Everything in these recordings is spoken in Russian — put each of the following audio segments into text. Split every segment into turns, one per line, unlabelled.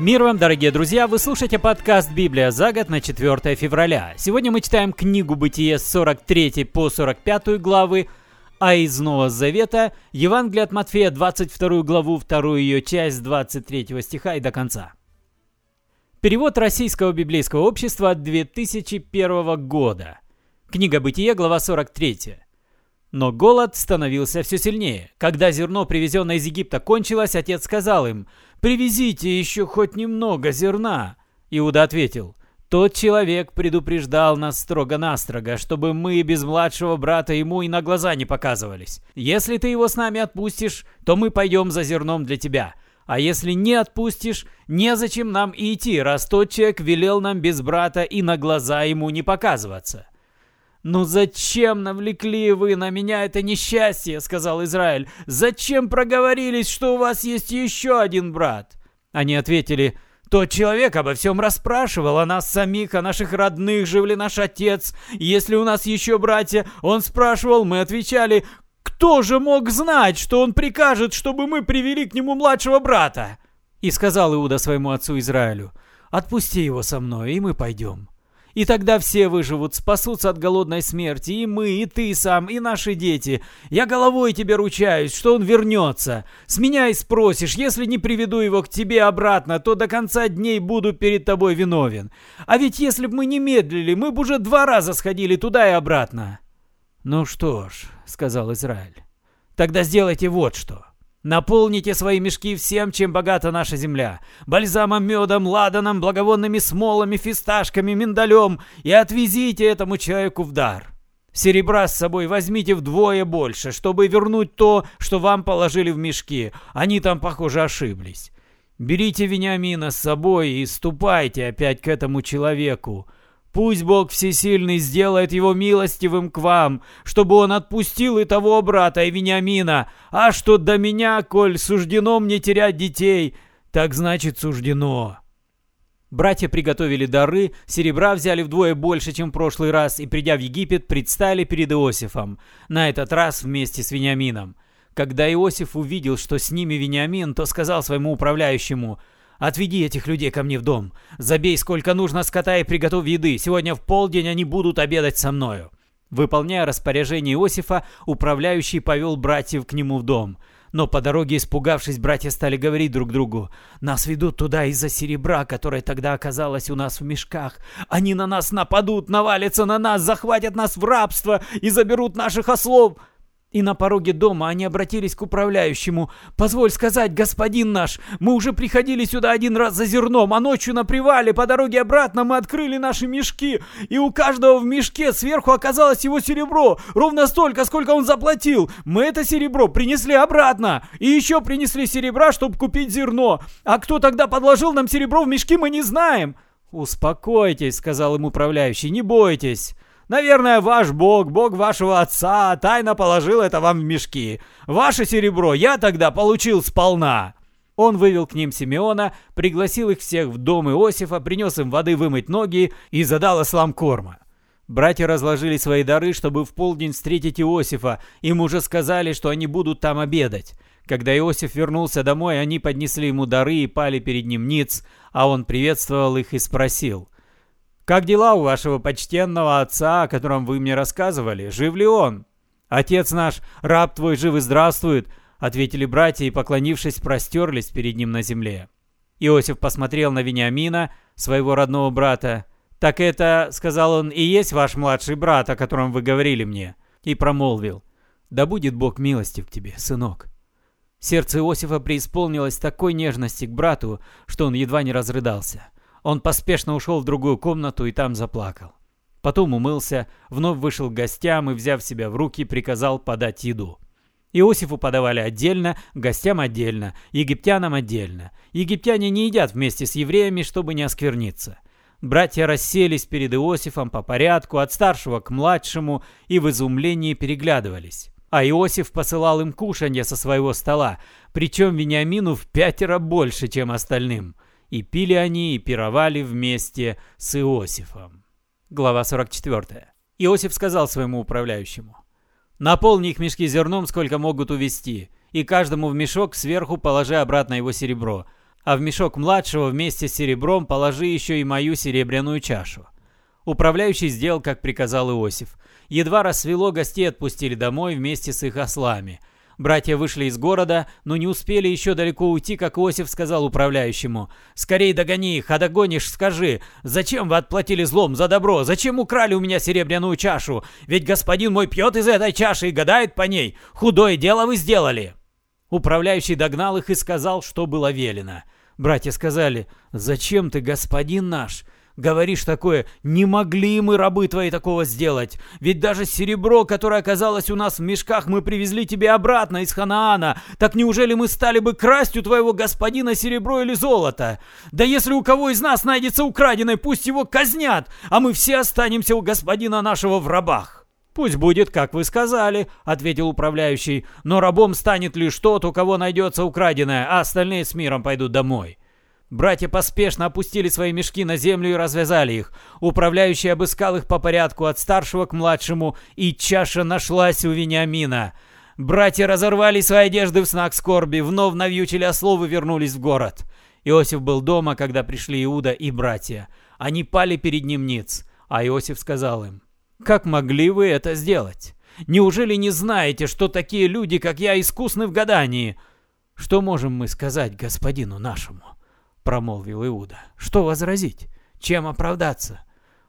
Мир вам, дорогие друзья! Вы слушаете подкаст «Библия за год» на 4 февраля. Сегодня мы читаем книгу «Бытие» с 43 по 45 главы, а из Нового Завета Евангелие от Матфея 22 главу, вторую ее часть с 23 стиха и до конца. Перевод Российского библейского общества от 2001 года. Книга «Бытие», глава 43. Но голод становился все сильнее. Когда зерно, привезенное из Египта, кончилось, отец сказал им, «Привезите еще хоть немного зерна». Иуда ответил, «Тот человек предупреждал нас строго-настрого, чтобы мы без младшего брата ему и на глаза не показывались. Если ты его с нами отпустишь, то мы пойдем за зерном для тебя». А если не отпустишь, незачем нам и идти, раз тот человек велел нам без брата и на глаза ему не показываться. «Ну зачем навлекли вы на меня это несчастье?» — сказал Израиль. «Зачем проговорились, что у вас есть еще один брат?» Они ответили, «Тот человек обо всем расспрашивал, о нас самих, о наших родных, жив ли наш отец. Если у нас еще братья, он спрашивал, мы отвечали, кто же мог знать, что он прикажет, чтобы мы привели к нему младшего брата?» И сказал Иуда своему отцу Израилю, «Отпусти его со мной, и мы пойдем». И тогда все выживут, спасутся от голодной смерти, и мы, и ты сам, и наши дети. Я головой тебе ручаюсь, что он вернется. С меня и спросишь, если не приведу его к тебе обратно, то до конца дней буду перед тобой виновен. А ведь если бы мы не медлили, мы бы уже два раза сходили туда и обратно. Ну что ж, сказал Израиль, тогда сделайте вот что. Наполните свои мешки всем, чем богата наша земля. Бальзамом, медом, ладаном, благовонными смолами, фисташками, миндалем. И отвезите этому человеку в дар. Серебра с собой возьмите вдвое больше, чтобы вернуть то, что вам положили в мешки. Они там, похоже, ошиблись. Берите Вениамина с собой и ступайте опять к этому человеку. Пусть Бог Всесильный сделает его милостивым к вам, чтобы он отпустил и того брата, и Вениамина. А что до меня, коль суждено мне терять детей, так значит суждено». Братья приготовили дары, серебра взяли вдвое больше, чем в прошлый раз, и, придя в Египет, предстали перед Иосифом, на этот раз вместе с Вениамином. Когда Иосиф увидел, что с ними Вениамин, то сказал своему управляющему – Отведи этих людей ко мне в дом. Забей сколько нужно скота и приготовь еды. Сегодня в полдень они будут обедать со мною». Выполняя распоряжение Иосифа, управляющий повел братьев к нему в дом. Но по дороге, испугавшись, братья стали говорить друг другу. «Нас ведут туда из-за серебра, которое тогда оказалось у нас в мешках. Они на нас нападут, навалятся на нас, захватят нас в рабство и заберут наших ослов». И на пороге дома они обратились к управляющему. «Позволь сказать, господин наш, мы уже приходили сюда один раз за зерном, а ночью на привале по дороге обратно мы открыли наши мешки, и у каждого в мешке сверху оказалось его серебро, ровно столько, сколько он заплатил. Мы это серебро принесли обратно, и еще принесли серебра, чтобы купить зерно. А кто тогда подложил нам серебро в мешки, мы не знаем». «Успокойтесь», — сказал им управляющий, — «не бойтесь». Наверное, ваш бог, бог вашего отца, тайно положил это вам в мешки. Ваше серебро я тогда получил сполна». Он вывел к ним Симеона, пригласил их всех в дом Иосифа, принес им воды вымыть ноги и задал ослам корма. Братья разложили свои дары, чтобы в полдень встретить Иосифа. Им уже сказали, что они будут там обедать. Когда Иосиф вернулся домой, они поднесли ему дары и пали перед ним ниц, а он приветствовал их и спросил, как дела у вашего почтенного отца, о котором вы мне рассказывали? Жив ли он? Отец наш, раб твой жив и здравствует, ответили братья и, поклонившись, простерлись перед ним на земле. Иосиф посмотрел на Вениамина, своего родного брата. «Так это, — сказал он, — и есть ваш младший брат, о котором вы говорили мне?» И промолвил. «Да будет Бог милостив к тебе, сынок». Сердце Иосифа преисполнилось такой нежности к брату, что он едва не разрыдался. Он поспешно ушел в другую комнату и там заплакал. Потом умылся, вновь вышел к гостям и, взяв себя в руки, приказал подать еду. Иосифу подавали отдельно, гостям отдельно, египтянам отдельно. Египтяне не едят вместе с евреями, чтобы не оскверниться. Братья расселись перед Иосифом по порядку, от старшего к младшему, и в изумлении переглядывались. А Иосиф посылал им кушанье со своего стола, причем Вениамину в пятеро больше, чем остальным – и пили они и пировали вместе с Иосифом. Глава 44. Иосиф сказал своему управляющему, «Наполни их мешки зерном, сколько могут увести, и каждому в мешок сверху положи обратно его серебро, а в мешок младшего вместе с серебром положи еще и мою серебряную чашу». Управляющий сделал, как приказал Иосиф. Едва рассвело, гостей отпустили домой вместе с их ослами – Братья вышли из города, но не успели еще далеко уйти, как Иосиф сказал управляющему. «Скорей догони их, а догонишь, скажи, зачем вы отплатили злом за добро? Зачем украли у меня серебряную чашу? Ведь господин мой пьет из этой чаши и гадает по ней. Худое дело вы сделали!» Управляющий догнал их и сказал, что было велено. Братья сказали, «Зачем ты, господин наш? Говоришь такое, не могли мы, рабы твои, такого сделать. Ведь даже серебро, которое оказалось у нас в мешках, мы привезли тебе обратно из Ханаана. Так неужели мы стали бы красть у твоего господина серебро или золото? Да если у кого из нас найдется украденное, пусть его казнят, а мы все останемся у господина нашего в рабах. «Пусть будет, как вы сказали», — ответил управляющий, «но рабом станет лишь тот, у кого найдется украденное, а остальные с миром пойдут домой». Братья поспешно опустили свои мешки на землю и развязали их. Управляющий обыскал их по порядку от старшего к младшему, и чаша нашлась у Вениамина. Братья разорвали свои одежды в знак скорби, вновь навьючили ослов и вернулись в город. Иосиф был дома, когда пришли Иуда и братья. Они пали перед ним ниц, а Иосиф сказал им, «Как могли вы это сделать? Неужели не знаете, что такие люди, как я, искусны в гадании? Что можем мы сказать господину нашему?» Промолвил Иуда. «Что возразить? Чем оправдаться?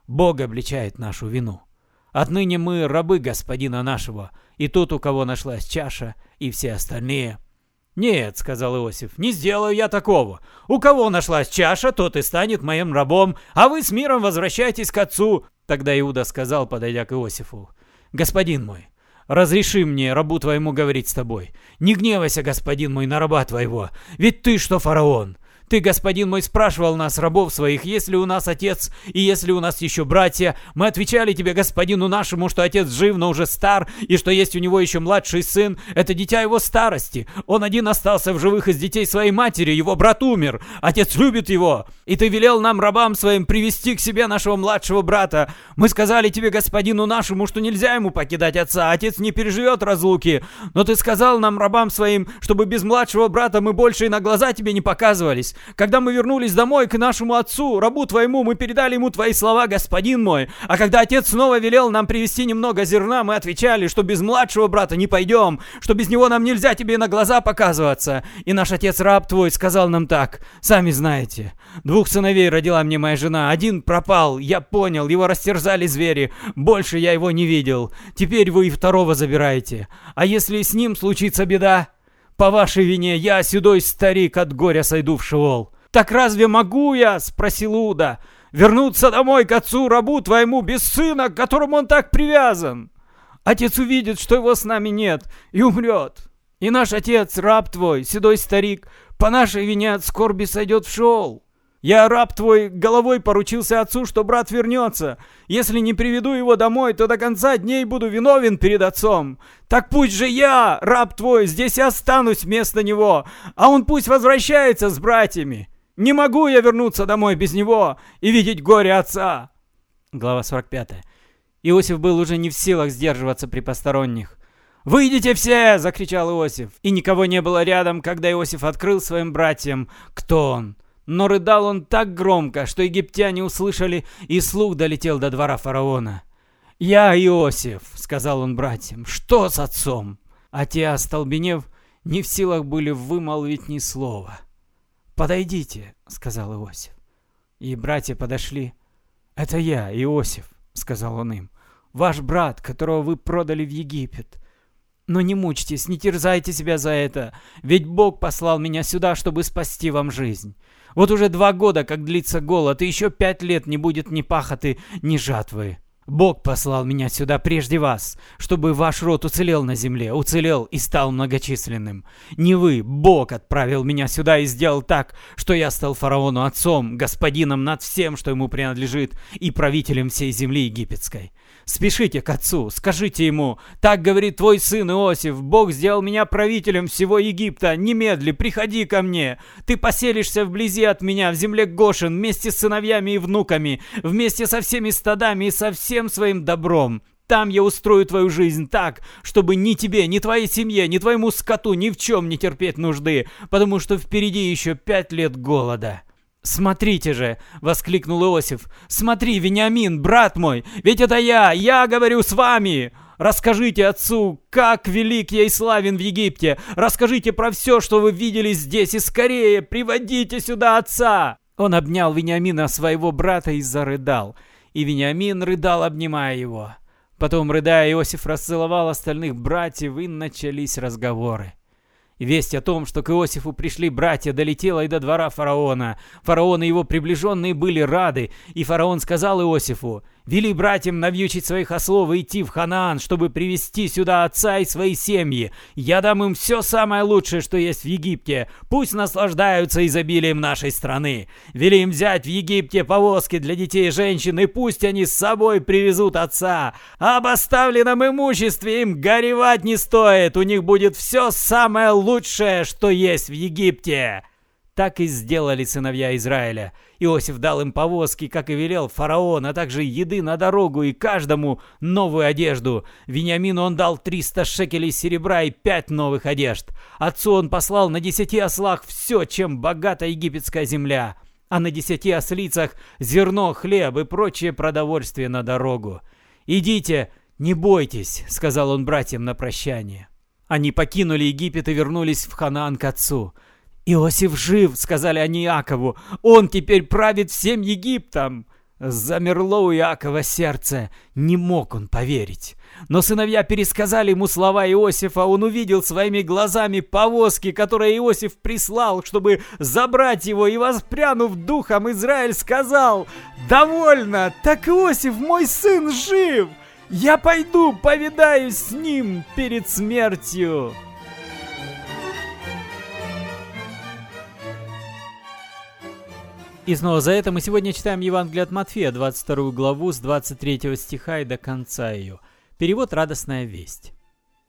Бог обличает нашу вину. Отныне мы рабы господина нашего, и тот, у кого нашлась чаша, и все остальные». «Нет», — сказал Иосиф, — «не сделаю я такого. У кого нашлась чаша, тот и станет моим рабом, а вы с миром возвращайтесь к отцу». Тогда Иуда сказал, подойдя к Иосифу, «Господин мой, разреши мне, рабу твоему, говорить с тобой. Не гневайся, господин мой, на раба твоего, ведь ты что фараон. Ты, господин мой, спрашивал нас, рабов своих, есть ли у нас отец и есть ли у нас еще братья. Мы отвечали тебе, господину нашему, что отец жив, но уже стар, и что есть у него еще младший сын. Это дитя его старости. Он один остался в живых из детей своей матери, его брат умер. Отец любит его. И ты велел нам, рабам своим, привести к себе нашего младшего брата. Мы сказали тебе, господину нашему, что нельзя ему покидать отца, отец не переживет разлуки. Но ты сказал нам, рабам своим, чтобы без младшего брата мы больше и на глаза тебе не показывались. Когда мы вернулись домой к нашему отцу, рабу твоему, мы передали ему твои слова, господин мой. А когда отец снова велел нам привезти немного зерна, мы отвечали, что без младшего брата не пойдем, что без него нам нельзя тебе на глаза показываться. И наш отец, раб твой, сказал нам так, сами знаете. Двух сыновей родила мне моя жена, один пропал, я понял, его растерзали звери, больше я его не видел. Теперь вы и второго забираете. А если с ним случится беда, по вашей вине я, седой старик, от горя сойду в шеол. Так разве могу я, спросил Уда, вернуться домой к отцу рабу твоему без сына, к которому он так привязан? Отец увидит, что его с нами нет, и умрет. И наш отец, раб твой, седой старик, по нашей вине от скорби сойдет в шеол. Я, раб твой, головой поручился отцу, что брат вернется. Если не приведу его домой, то до конца дней буду виновен перед отцом. Так пусть же я, раб твой, здесь и останусь вместо него, а он пусть возвращается с братьями. Не могу я вернуться домой без него и видеть горе отца. Глава 45. Иосиф был уже не в силах сдерживаться при посторонних. «Выйдите все!» — закричал Иосиф. И никого не было рядом, когда Иосиф открыл своим братьям, кто он. Но рыдал он так громко, что египтяне услышали, и слух долетел до двора фараона. «Я Иосиф», — сказал он братьям, — «что с отцом?» А те, остолбенев, не в силах были вымолвить ни слова. «Подойдите», — сказал Иосиф. И братья подошли. «Это я, Иосиф», — сказал он им, — «ваш брат, которого вы продали в Египет. Но не мучьтесь, не терзайте себя за это, ведь Бог послал меня сюда, чтобы спасти вам жизнь. Вот уже два года, как длится голод, и еще пять лет не будет ни пахоты, ни жатвы. Бог послал меня сюда прежде вас, чтобы ваш род уцелел на земле, уцелел и стал многочисленным. Не вы, Бог отправил меня сюда и сделал так, что я стал фараону отцом, господином над всем, что ему принадлежит, и правителем всей земли египетской. Спешите к отцу, скажите ему, так говорит твой сын Иосиф, Бог сделал меня правителем всего Египта, немедли, приходи ко мне. Ты поселишься вблизи от меня, в земле Гошин, вместе с сыновьями и внуками, вместе со всеми стадами и со всем своим добром. Там я устрою твою жизнь так, чтобы ни тебе, ни твоей семье, ни твоему скоту ни в чем не терпеть нужды, потому что впереди еще пять лет голода». «Смотрите же!» — воскликнул Иосиф. «Смотри, Вениамин, брат мой, ведь это я, я говорю с вами!» Расскажите отцу, как велик я и славен в Египте. Расскажите про все, что вы видели здесь, и скорее приводите сюда отца!» Он обнял Вениамина, своего брата, и зарыдал. И Вениамин рыдал, обнимая его. Потом, рыдая, Иосиф расцеловал остальных братьев, и начались разговоры. Весть о том, что к Иосифу пришли братья, долетела и до двора фараона. Фараон и его приближенные были рады, и фараон сказал Иосифу, «Вели братьям навьючить своих ослов и идти в Ханаан, чтобы привести сюда отца и свои семьи. Я дам им все самое лучшее, что есть в Египте. Пусть наслаждаются изобилием нашей страны. Вели им взять в Египте повозки для детей и женщин, и пусть они с собой привезут отца. Об оставленном имуществе им горевать не стоит, у них будет все самое лучшее, что есть в Египте». Так и сделали сыновья Израиля. Иосиф дал им повозки, как и велел фараон, а также еды на дорогу и каждому новую одежду. Вениамину он дал 300 шекелей серебра и пять новых одежд. Отцу он послал на десяти ослах все, чем богата египетская земля, а на десяти ослицах зерно, хлеб и прочее продовольствие на дорогу. «Идите, не бойтесь», — сказал он братьям на прощание. Они покинули Египет и вернулись в Ханаан к отцу. «Иосиф жив!» — сказали они Иакову. «Он теперь правит всем Египтом!» Замерло у Иакова сердце, не мог он поверить. Но сыновья пересказали ему слова Иосифа, он увидел своими глазами повозки, которые Иосиф прислал, чтобы забрать его, и, воспрянув духом, Израиль сказал, «Довольно, так Иосиф, мой сын, жив! Я пойду повидаюсь с ним перед смертью!» И снова за это мы сегодня читаем Евангелие от Матфея, 22 главу с 23 стиха и до конца ее. Перевод «Радостная весть».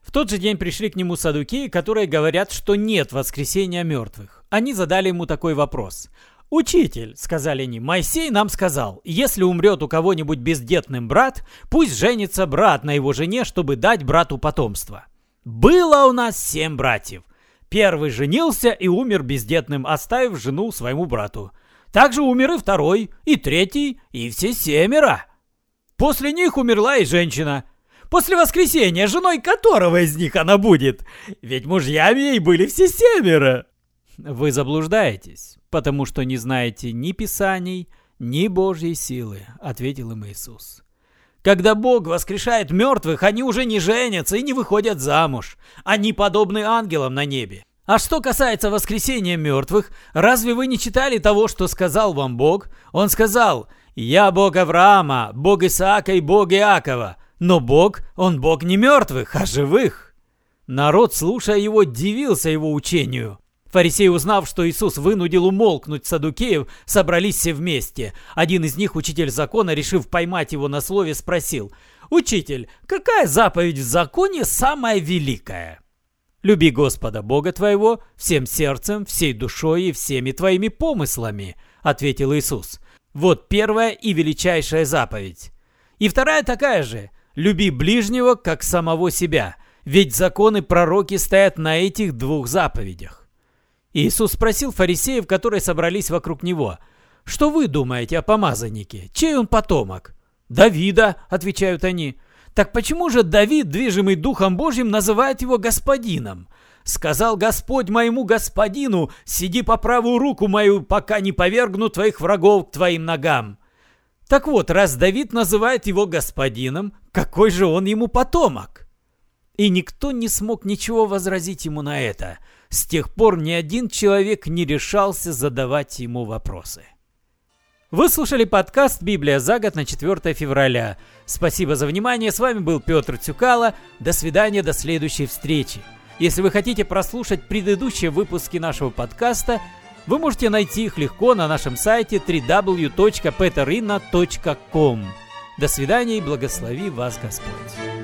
В тот же день пришли к нему садукеи, которые говорят, что нет воскресения мертвых. Они задали ему такой вопрос. «Учитель», — сказали они, — «Моисей нам сказал, если умрет у кого-нибудь бездетным брат, пусть женится брат на его жене, чтобы дать брату потомство. Было у нас семь братьев. Первый женился и умер бездетным, оставив жену своему брату. Также умер и второй, и третий, и все семеро. После них умерла и женщина. После воскресения, женой которого из них она будет? Ведь мужьями ей были все семеро. Вы заблуждаетесь, потому что не знаете ни Писаний, ни Божьей силы, ответил им Иисус. Когда Бог воскрешает мертвых, они уже не женятся и не выходят замуж. Они подобны ангелам на небе. А что касается воскресения мертвых, разве вы не читали того, что сказал вам Бог? Он сказал, «Я Бог Авраама, Бог Исаака и Бог Иакова». Но Бог, Он Бог не мертвых, а живых. Народ, слушая его, дивился его учению. Фарисеи, узнав, что Иисус вынудил умолкнуть садукеев, собрались все вместе. Один из них, учитель закона, решив поймать его на слове, спросил, «Учитель, какая заповедь в законе самая великая?» Люби Господа Бога твоего всем сердцем, всей душой и всеми твоими помыслами, ответил Иисус. Вот первая и величайшая заповедь. И вторая такая же. Люби ближнего, как самого себя. Ведь законы пророки стоят на этих двух заповедях. Иисус спросил фарисеев, которые собрались вокруг него, «Что вы думаете о помазаннике? Чей он потомок?» «Давида», — отвечают они. Так почему же Давид, движимый Духом Божьим, называет его господином? Сказал Господь моему господину, сиди по правую руку мою, пока не повергну твоих врагов к твоим ногам. Так вот, раз Давид называет его господином, какой же он ему потомок? И никто не смог ничего возразить ему на это. С тех пор ни один человек не решался задавать ему вопросы. Вы слушали подкаст «Библия за год» на 4 февраля. Спасибо за внимание. С вами был Петр Тюкало. До свидания, до следующей встречи. Если вы хотите прослушать предыдущие выпуски нашего подкаста, вы можете найти их легко на нашем сайте www.peterina.com. До свидания и благослови вас Господь.